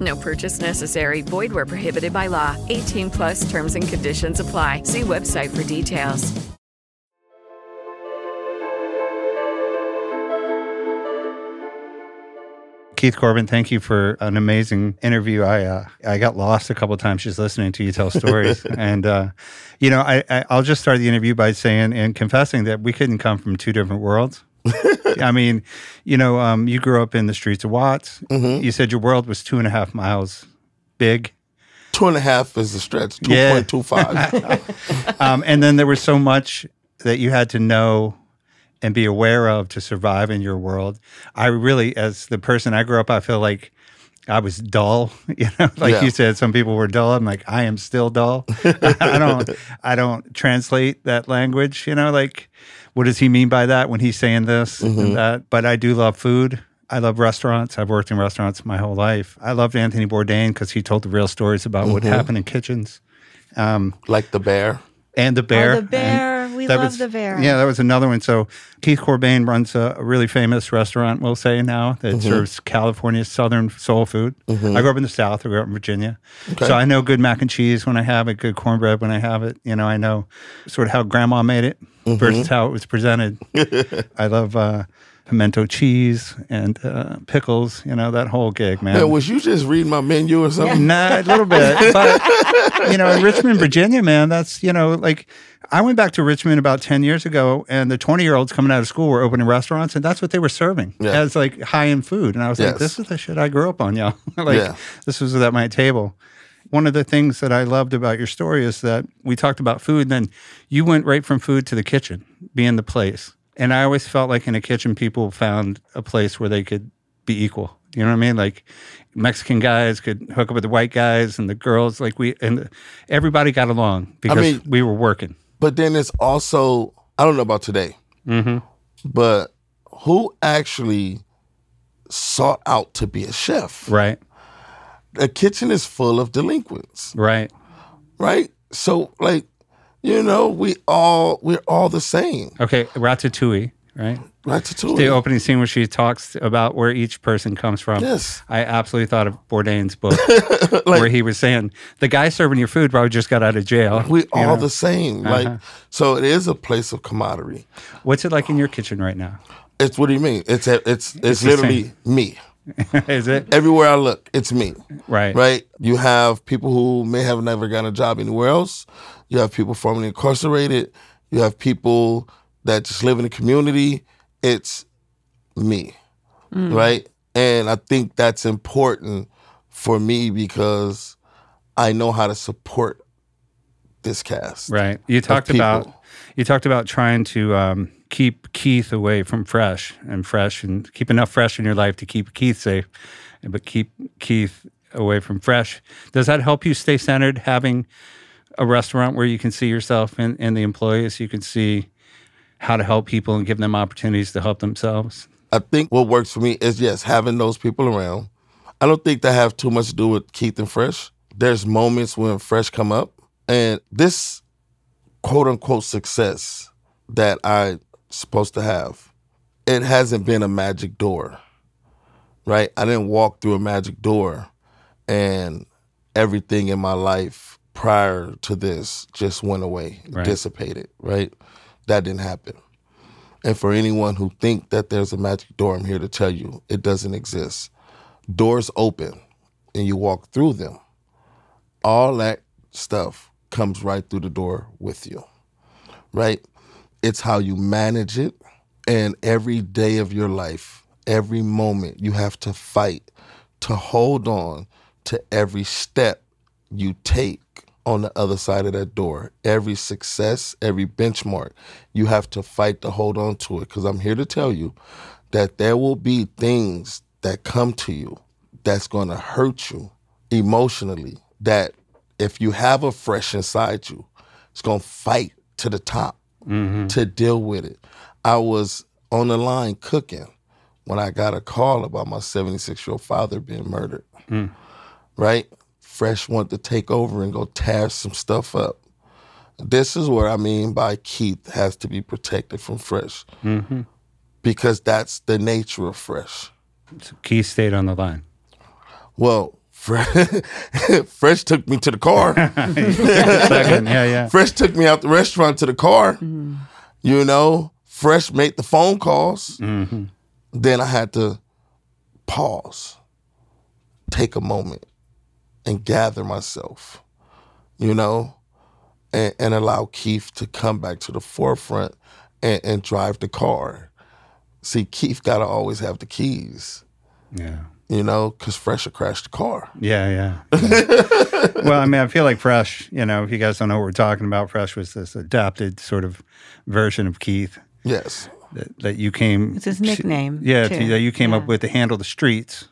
No purchase necessary. Void where prohibited by law. 18 plus terms and conditions apply. See website for details. Keith Corbin, thank you for an amazing interview. I uh, I got lost a couple of times just listening to you tell stories, and uh, you know I, I I'll just start the interview by saying and confessing that we couldn't come from two different worlds. I mean, you know, um, you grew up in the streets of Watts. Mm-hmm. You said your world was two and a half miles big. Two and a half is the stretch. Two Yeah. point two five. Um, and then there was so much that you had to know and be aware of to survive in your world. I really, as the person I grew up, I feel like I was dull. You know, like Yeah. you said, some people were dull. I'm like, I am still dull. I don't, I don't translate that language. You know, like, what does he mean by that when he's saying this and mm-hmm. that? But I do love food. I love restaurants. I've worked in restaurants my whole life. I loved Anthony Bourdain because he told the real stories about what mm-hmm. happened in kitchens um, like the bear. and the bear. Oh, the bear. And We that love was- the bear. Yeah, that was another one. So Keith Corbin runs a, a really famous restaurant, we'll say now, that Mm-hmm. serves California Southern soul food. I grew up in the South. I grew up in Virginia. So I know good mac and cheese when I have it, good cornbread when I have it. You know, I know sort of how grandma made it Mm-hmm. versus how it was presented. I love uh, pimento cheese and uh, pickles, you know, that whole gig, man. Was you just reading my menu or something? Nah, a little bit. But, you know, in Richmond, Virginia, man, that's, you know, like I went back to Richmond about 10 years ago and the 20 year olds coming out of school were opening restaurants and that's what they were serving Yeah. as like high end food. And I was like, this is the shit I grew up on, y'all. like, Yeah. this was at my table. One of the things that I loved about your story is that we talked about food, then you went right from food to the kitchen, being the place. And I always felt like in a kitchen, people found a place where they could be equal. You know what I mean? Like Mexican guys could hook up with the white guys, and the girls, like we, and everybody got along because mean- we were working. But then it's also I don't know about today, Mm-hmm. but who actually sought out to be a chef? Right, A kitchen is full of delinquents, right. right? So like, you know, we all we're all the same. Okay, Ratatouille, right? Ratatouille. The opening scene where she talks about where each person comes from. Yes. I absolutely thought of Bourdain's book where he was saying the guy serving your food probably just got out of jail. we all know? the same. Uh-huh. Like, so it is a place of camaraderie. What's it like in your kitchen right now? It's what do you mean? It's a, it's it's, the literally me. Is it Everywhere I look, it's me. right? Right? You have people who may have never gotten a job anywhere else. You have people formerly incarcerated. You have people that just live in the community. It's me. Right? And I think that's important for me because I know how to support this cast. Right. You talked about you talked about trying to um, keep Keith away from fresh and fresh and keep enough fresh in your life to keep Keith safe, but keep Keith away from fresh. Does that help you stay centered? Having a restaurant where you can see yourself and, and the employees, you can see how to help people and give them opportunities to help themselves. I think what works for me is yes, having those people around. I don't think that have too much to do with Keith and Fresh. There's moments when Fresh come up, and this quote unquote success that I supposed to have, it hasn't been a magic door, right? I didn't walk through a magic door, and everything in my life prior to this just went away, Right. dissipated, right? That didn't happen. And for anyone who think that there's a magic door, I'm here to tell you it doesn't exist. Doors open and you walk through them. All that stuff comes right through the door with you. right? It's how you manage it. And every day of your life, every moment, you have to fight to hold on to every step you take on the other side of that door. Every success, every benchmark, you have to fight to hold on to it. Because I'm here to tell you that there will be things that come to you that's going to hurt you emotionally. That if you have a fresh inside you, it's going to fight to the top Mm-hmm. to deal with it. I was on the line cooking when I got a call about my 76 year old father being murdered. Mm. Right? Fresh wanted to take over and go tear some stuff up. This is what I mean by Keith has to be protected from Fresh. Mm-hmm. Because that's the nature of Fresh. So Keith stayed on the line. Well, Fresh, Fresh took me to the car. Second, yeah, yeah. Fresh took me out the restaurant to the car. Mm-hmm. You know, Fresh made the phone calls. Mm-hmm. Then I had to pause, take a moment, and gather myself, you know, and, and allow Keith to come back to the forefront and, and drive the car. See, Keith got to always have the keys, Yeah. You know, because Fresh will crash the car. Yeah, yeah. well, I mean, I feel like Fresh, you know, if you guys don't know what we're talking about, Fresh was this adapted sort of version of Keith Yes. that, that you came. It's his nickname, Yeah, too. to- that you came up with to handle the streets.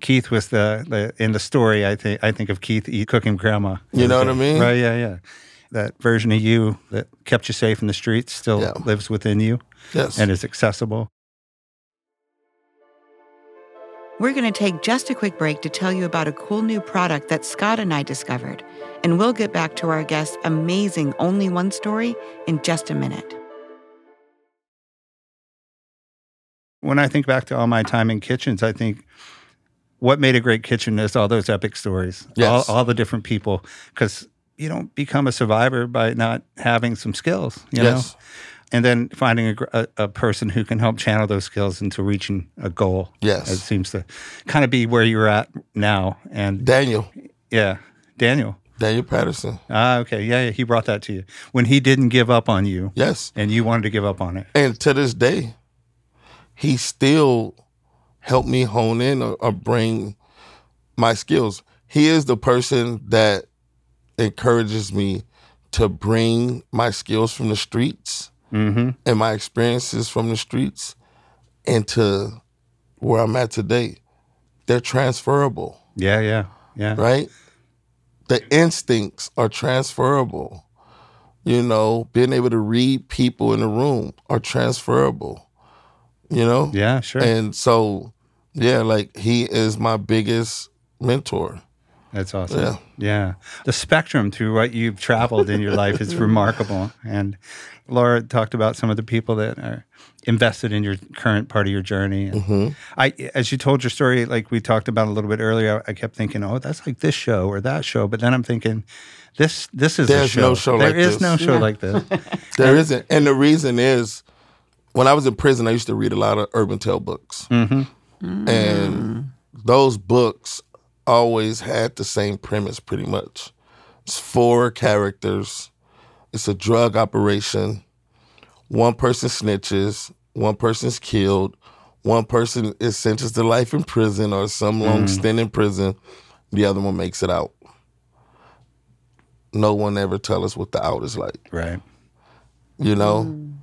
Keith was the, the in the story. I think I think of Keith eat, cooking grandma. You know what I mean? Right? Yeah, yeah. That version of you that kept you safe in the streets still Yeah. lives within you Yes. and is accessible. We're going to take just a quick break to tell you about a cool new product that Scott and I discovered. And we'll get back to our guest's amazing only one story in just a minute. when I think back to all my time in kitchens, I think what made a great kitchen is all those epic stories, Yes. all, all the different people, because you don't become a survivor by not having some skills, you Yes. know, and then finding a, a, a person who can help channel those skills into reaching a goal. Yes. it seems to kind of be where you're at now, and Daniel, yeah, Daniel. Daniel Patterson. Ah, okay, yeah, yeah, he brought that to you when he didn't give up on you, Yes. and you wanted to give up on it. And to this day, he still helped me hone in or, or bring my skills. He is the person that encourages me to bring my skills from the streets Mm-hmm. and my experiences from the streets into where I'm at today. They're transferable, Yeah, yeah, yeah. right? The instincts are transferable. You know, being able to read people in the room are transferable. You know? Yeah, sure. And so, yeah, like he is my biggest mentor. That's awesome. Yeah. Yeah. The spectrum through what you've traveled in your life is remarkable. And Laura talked about some of the people that are invested in your current part of your journey. And Mm-hmm. I, as you told your story, like we talked about a little bit earlier, I kept thinking, oh, that's like this show or that show. But then I'm thinking, this this is a There's show. no show There like is this. no show like this. There isn't. And the reason is when I was in prison, I used to read a lot of Urban Tale books. And those books always had the same premise pretty much. It's four characters, it's a drug operation. One person snitches, one person's killed, one person is sentenced to life in prison or some mm. long stint in prison, the other one makes it out. No one ever tell us what the out is like, right. you know? Mm.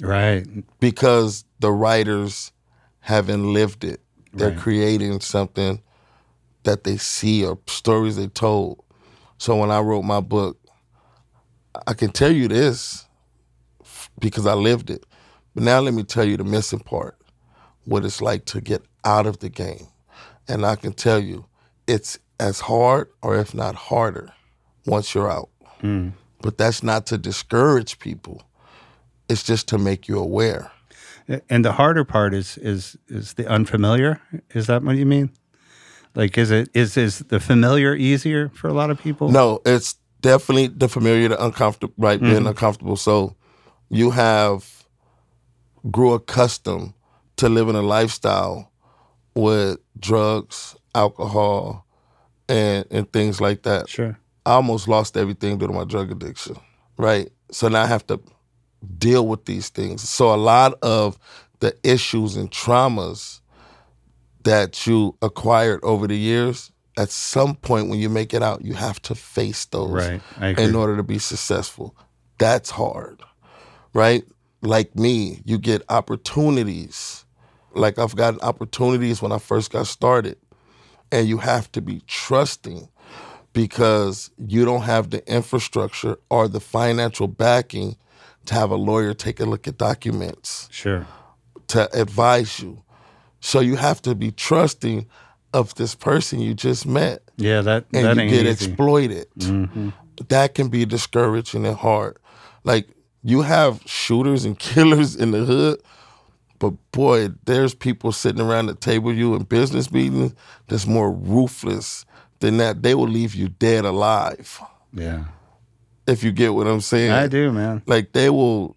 Right. because the writers haven't lived it. They're Right. creating something that they see or stories they told. So when I wrote my book, I can tell you this because I lived it. But now let me tell you the missing part what it's like to get out of the game. And I can tell you it's as hard or if not harder once you're out. Mm. But that's not to discourage people. It's just to make you aware. And the harder part is is is the unfamiliar. Is that what you mean? Like, is it is is the familiar easier for a lot of people? No, it's definitely the familiar, the uncomfortable, right? Being mm-hmm. uncomfortable. So you have grew accustomed to living a lifestyle with drugs, alcohol, and and things like that. Sure. I almost lost everything due to my drug addiction, right? So now I have to deal with these things. So a lot of the issues and traumas that you acquired over the years, at some point when you make it out, you have to face those Right. In order to be successful. That's hard, right? Like me, you get opportunities. Like I've gotten opportunities when I first got started, and you have to be trusting because you don't have the infrastructure or the financial backing to have a lawyer take a look at documents Sure. to advise you. So you have to be trusting of this person you just met Yeah, that and that you ain't get easy. Mm-hmm. exploited. That can be discouraging and hard. Like you have shooters and killers in the hood, but boy, there's people sitting around the table you in business meetings that's more ruthless than that. They will leave you dead alive. yeah, If you get what I'm saying. I do, man. Like they will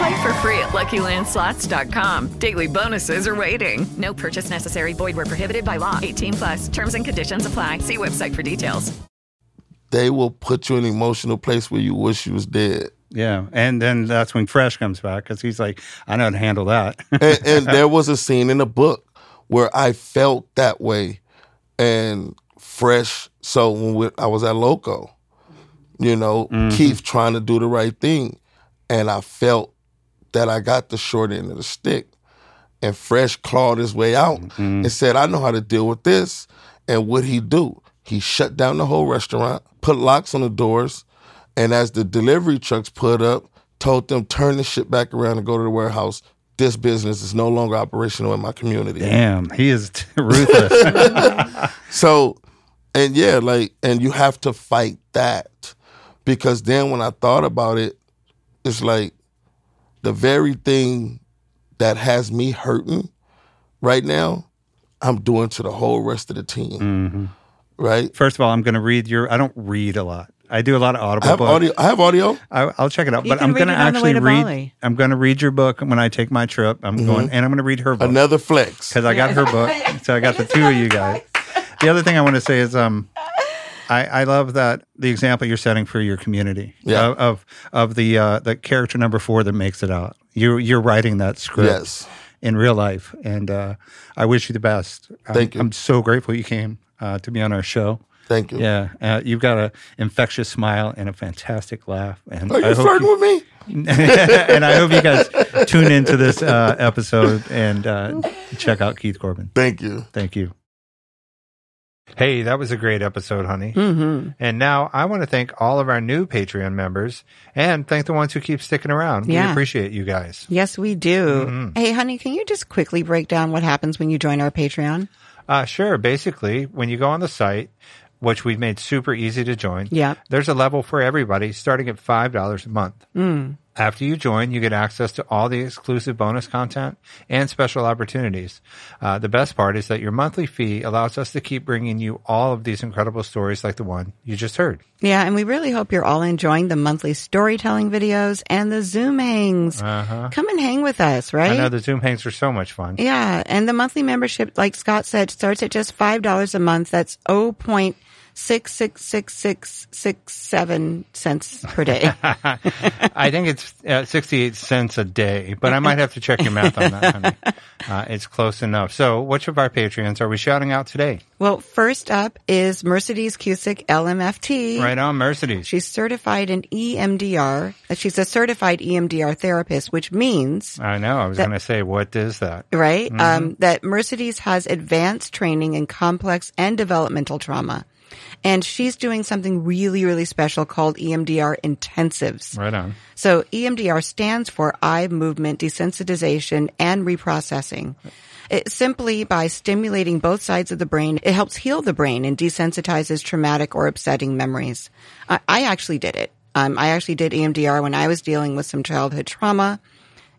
Play for free at LuckyLandSlots.com. Daily bonuses are waiting. No purchase necessary. Void where prohibited by law. 18 plus. Terms and conditions apply. See website for details. they will put you in an emotional place where you wish you was dead. Yeah, and then that's when Fresh comes back because he's like, I know how to handle that. and, and there was a scene in the book where I felt that way, and fresh. So when we, I was at Locol, you know, mm-hmm. Keith trying to do the right thing, and I felt that I got the short end of the stick, and Fresh clawed his way out mm-hmm. and said, "I know how to deal with this." And what he do? He shut down the whole restaurant, put locks on the doors, and as the delivery trucks put up, told them turn the shit back around and go to the warehouse. This business is no longer operational in my community. Damn, he is ruthless. So, and yeah, like, and you have to fight that because then when I thought about it, it's like the very thing that has me hurting right now, I'm doing to the whole rest of the team. Mm-hmm. Right? First of all, I'm going to read your. I don't read a lot. I do a lot of audible. I have books. audio. I have audio. I, I'll check it out. You but can I'm going to it on the way actually to read. Bali. I'm going to read your book when I take my trip. I'm going, and I'm going to read her book Another flex. because I got her book. So I got the two of you guys. The other thing I want to say is, um, I, I love that the example you're setting for your community Yeah. of of, of the uh, the character number four that makes it out. You you're writing that script Yes. in real life, and uh, I wish you the best. I'm, Thank you. I'm so grateful you came uh, to be on our show. Thank you. Yeah, uh, you've got an infectious smile and a fantastic laugh. And Are you I hope flirting you- with me? and I hope you guys tune into this uh, episode and uh, check out Keith Corbin. Thank you. Thank you. Hey, that was a great episode, honey. Mm-hmm. And now I want to thank all of our new Patreon members and thank the ones who keep sticking around. We appreciate you guys. Yes, we do. Mhm. Hey, honey, can you just quickly break down what happens when you join our Patreon? Uh, sure. Basically, when you go on the site, which we've made super easy to join, Yeah. there's a level for everybody starting at $5 a month. Mm. After you join, you get access to all the exclusive bonus content and special opportunities. Uh, the best part is that your monthly fee allows us to keep bringing you all of these incredible stories like the one you just heard. Yeah, and we really hope you're all enjoying the monthly storytelling videos and the Zoom hangs. Uh-huh. Come and hang with us, right? I know the Zoom hangs are so much fun. Yeah, and the monthly membership, like Scott said, starts at just five dollars a month. That's oh point six six six six six seven cents per day. I think it's uh, 68 cents a day, but I might have to check your math on that. honey. Uh, it's close enough. So, which of our Patreons are we shouting out today? well, first up is Mercedes Cusick LMFT. Right on, Mercedes. She's certified in EMDR. Uh, She's a certified EMDR therapist, which means I know. I was going to say, what is that? right? Mhm. Um, that Mercedes has advanced training in complex and developmental trauma. And she's doing something really, really special called EMDR intensives. Right on. So EMDR stands for eye movement desensitization and reprocessing. It simply by stimulating both sides of the brain, it helps heal the brain and desensitizes traumatic or upsetting memories. I, I actually did it. Um, I actually did EMDR when I was dealing with some childhood trauma,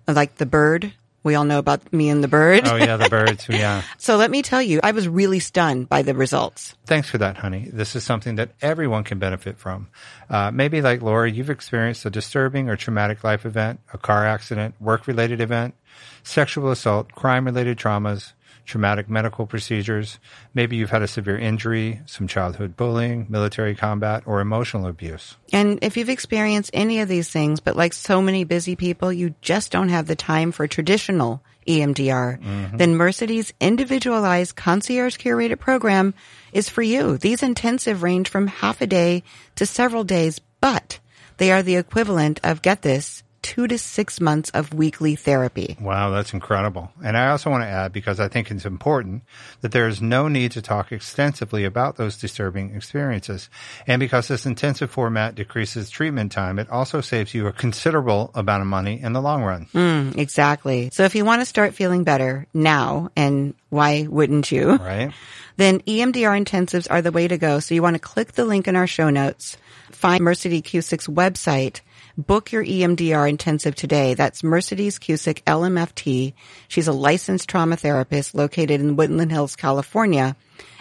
like the bird. We all know about me and the bird. Oh yeah, the birds. Yeah. so let me tell you, I was really stunned by the results. Thanks for that, honey. This is something that everyone can benefit from. Uh, maybe like Laura, you've experienced a disturbing or traumatic life event, a car accident, work related event, sexual assault, crime related traumas, traumatic medical procedures. Maybe you've had a severe injury, some childhood bullying, military combat, or emotional abuse. And if you've experienced any of these things, but like so many busy people, you just don't have the time for traditional EMDR, Mm-hmm. then Mercedes individualized concierge curated program is for you. These intensive range from half a day to several days, but they are the equivalent of, get this, two to six months of weekly therapy. Wow, that's incredible. And I also want to add, because I think it's important, that there is no need to talk extensively about those disturbing experiences. And because this intensive format decreases treatment time, it also saves you a considerable amount of money in the long run. Mm, exactly. So if you want to start feeling better now, and why wouldn't you? Right? Then EMDR intensives are the way to go. So you want to click the link in our show notes, find Mercedes Cusick's website, book your EMDR intensive today. That's Mercedes Cusick LMFT. She's a licensed trauma therapist located in Woodland Hills, California.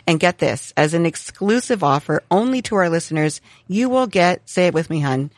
And get this, as an exclusive offer only to our listeners, you will get, say it with me, hun,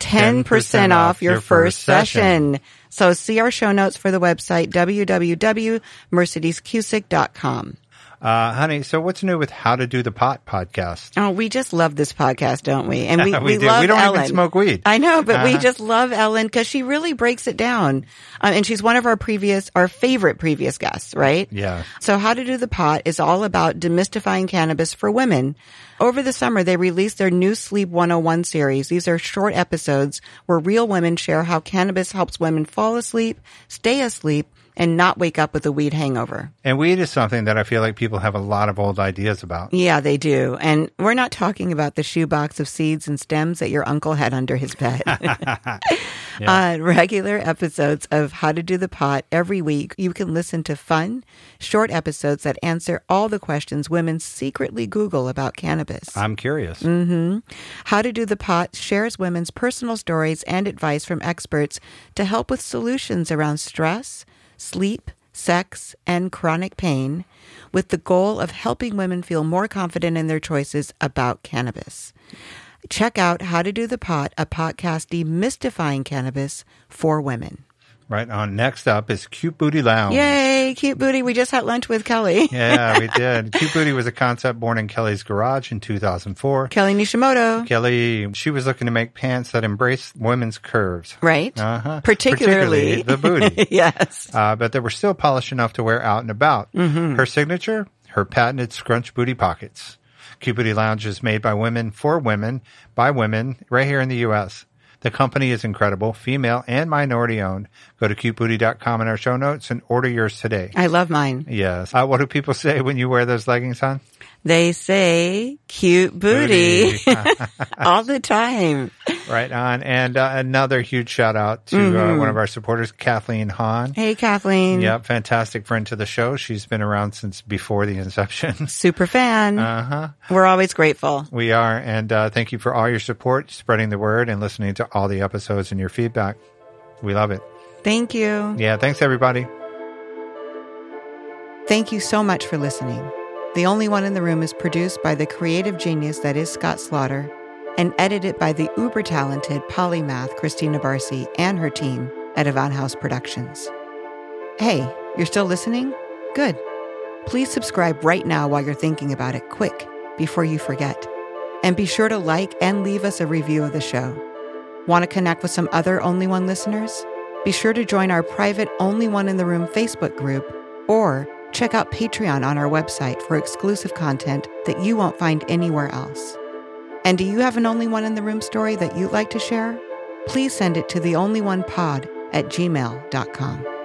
10% off your first session. So see our show notes for the website, www.mercedescusick.com. Uh, honey, so what's new with How to Do the Pot podcast? Oh, we just love this podcast, don't we? And we, We do. love We don't even Ellen. smoke weed. I know, but we Uh-huh. just love Ellen because she really breaks it down. Um, and she's one of our previous, our favorite previous guests, right? Yeah. So How to Do the Pot is all about demystifying cannabis for women. Over the summer, they released their new Sleep 101 series. These are short episodes where real women share how cannabis helps women fall asleep, stay asleep, and not wake up with a weed hangover. And weed is something that I feel like people have a lot of old ideas about. Yeah, they do. And we're not talking about the shoebox of seeds and stems that your uncle had under his bed. uh, regular episodes of How to Do the Pot every week. You can listen to fun, short episodes that answer all the questions women secretly Google about cannabis. I'm curious. hmm How to Do the Pot shares women's personal stories and advice from experts to help with solutions around stress, sleep, sex, and chronic pain, with the goal of helping women feel more confident in their choices about cannabis. Check out How to Do the Pot, a podcast demystifying cannabis for women. Right on. Next up is Cute Booty Lounge. Yay, cute booty. We just had lunch with Kelly. yeah, we did. Cute Booty was a concept born in Kelly's garage in 2004. Kelly Nishimoto. Kelly, she was looking to make pants that embrace women's curves. Right? Uh-huh. Particularly. the booty. yes. Uh, but they were still polished enough to wear out and about. Mhm. Her signature, her patented scrunch booty pockets. Cute Booty Lounge is made by women for women by women right here in the U.S. The company is incredible, female and minority owned. Go to cutebooty.com in our show notes and order yours today. I love mine. Yes. Uh, what do people say when you wear those leggings, on? They say cute booty, Booty. all the time. Right on. And uh, another huge shout out to uh, Mhm. one of our supporters, Kathleen Hahn. Hey, Kathleen. Yep, fantastic friend to the show. She's been around since before the inception. Super fan. Uh huh. We're always grateful. We are. And uh, thank you for all your support, spreading the word, and listening to all the episodes and your feedback. We love it. Thank you. Yeah, thanks, everybody. Thank you so much for listening. The Only One in the Room is produced by the creative genius that is Scott Slaughter and edited by the uber talented polymath Christina Barcy and her team at Avant House Productions. Hey, you're still listening? Good. Please subscribe right now while you're thinking about it, quick, before you forget. And be sure to like and leave us a review of the show. Want to connect with some other Only One listeners? Be sure to join our private Only One in the Room Facebook group or check out Patreon on our website for exclusive content that you won't find anywhere else. And do you have an Only One in the Room story that you'd like to share? Please send it to the only one pod at gmail.com.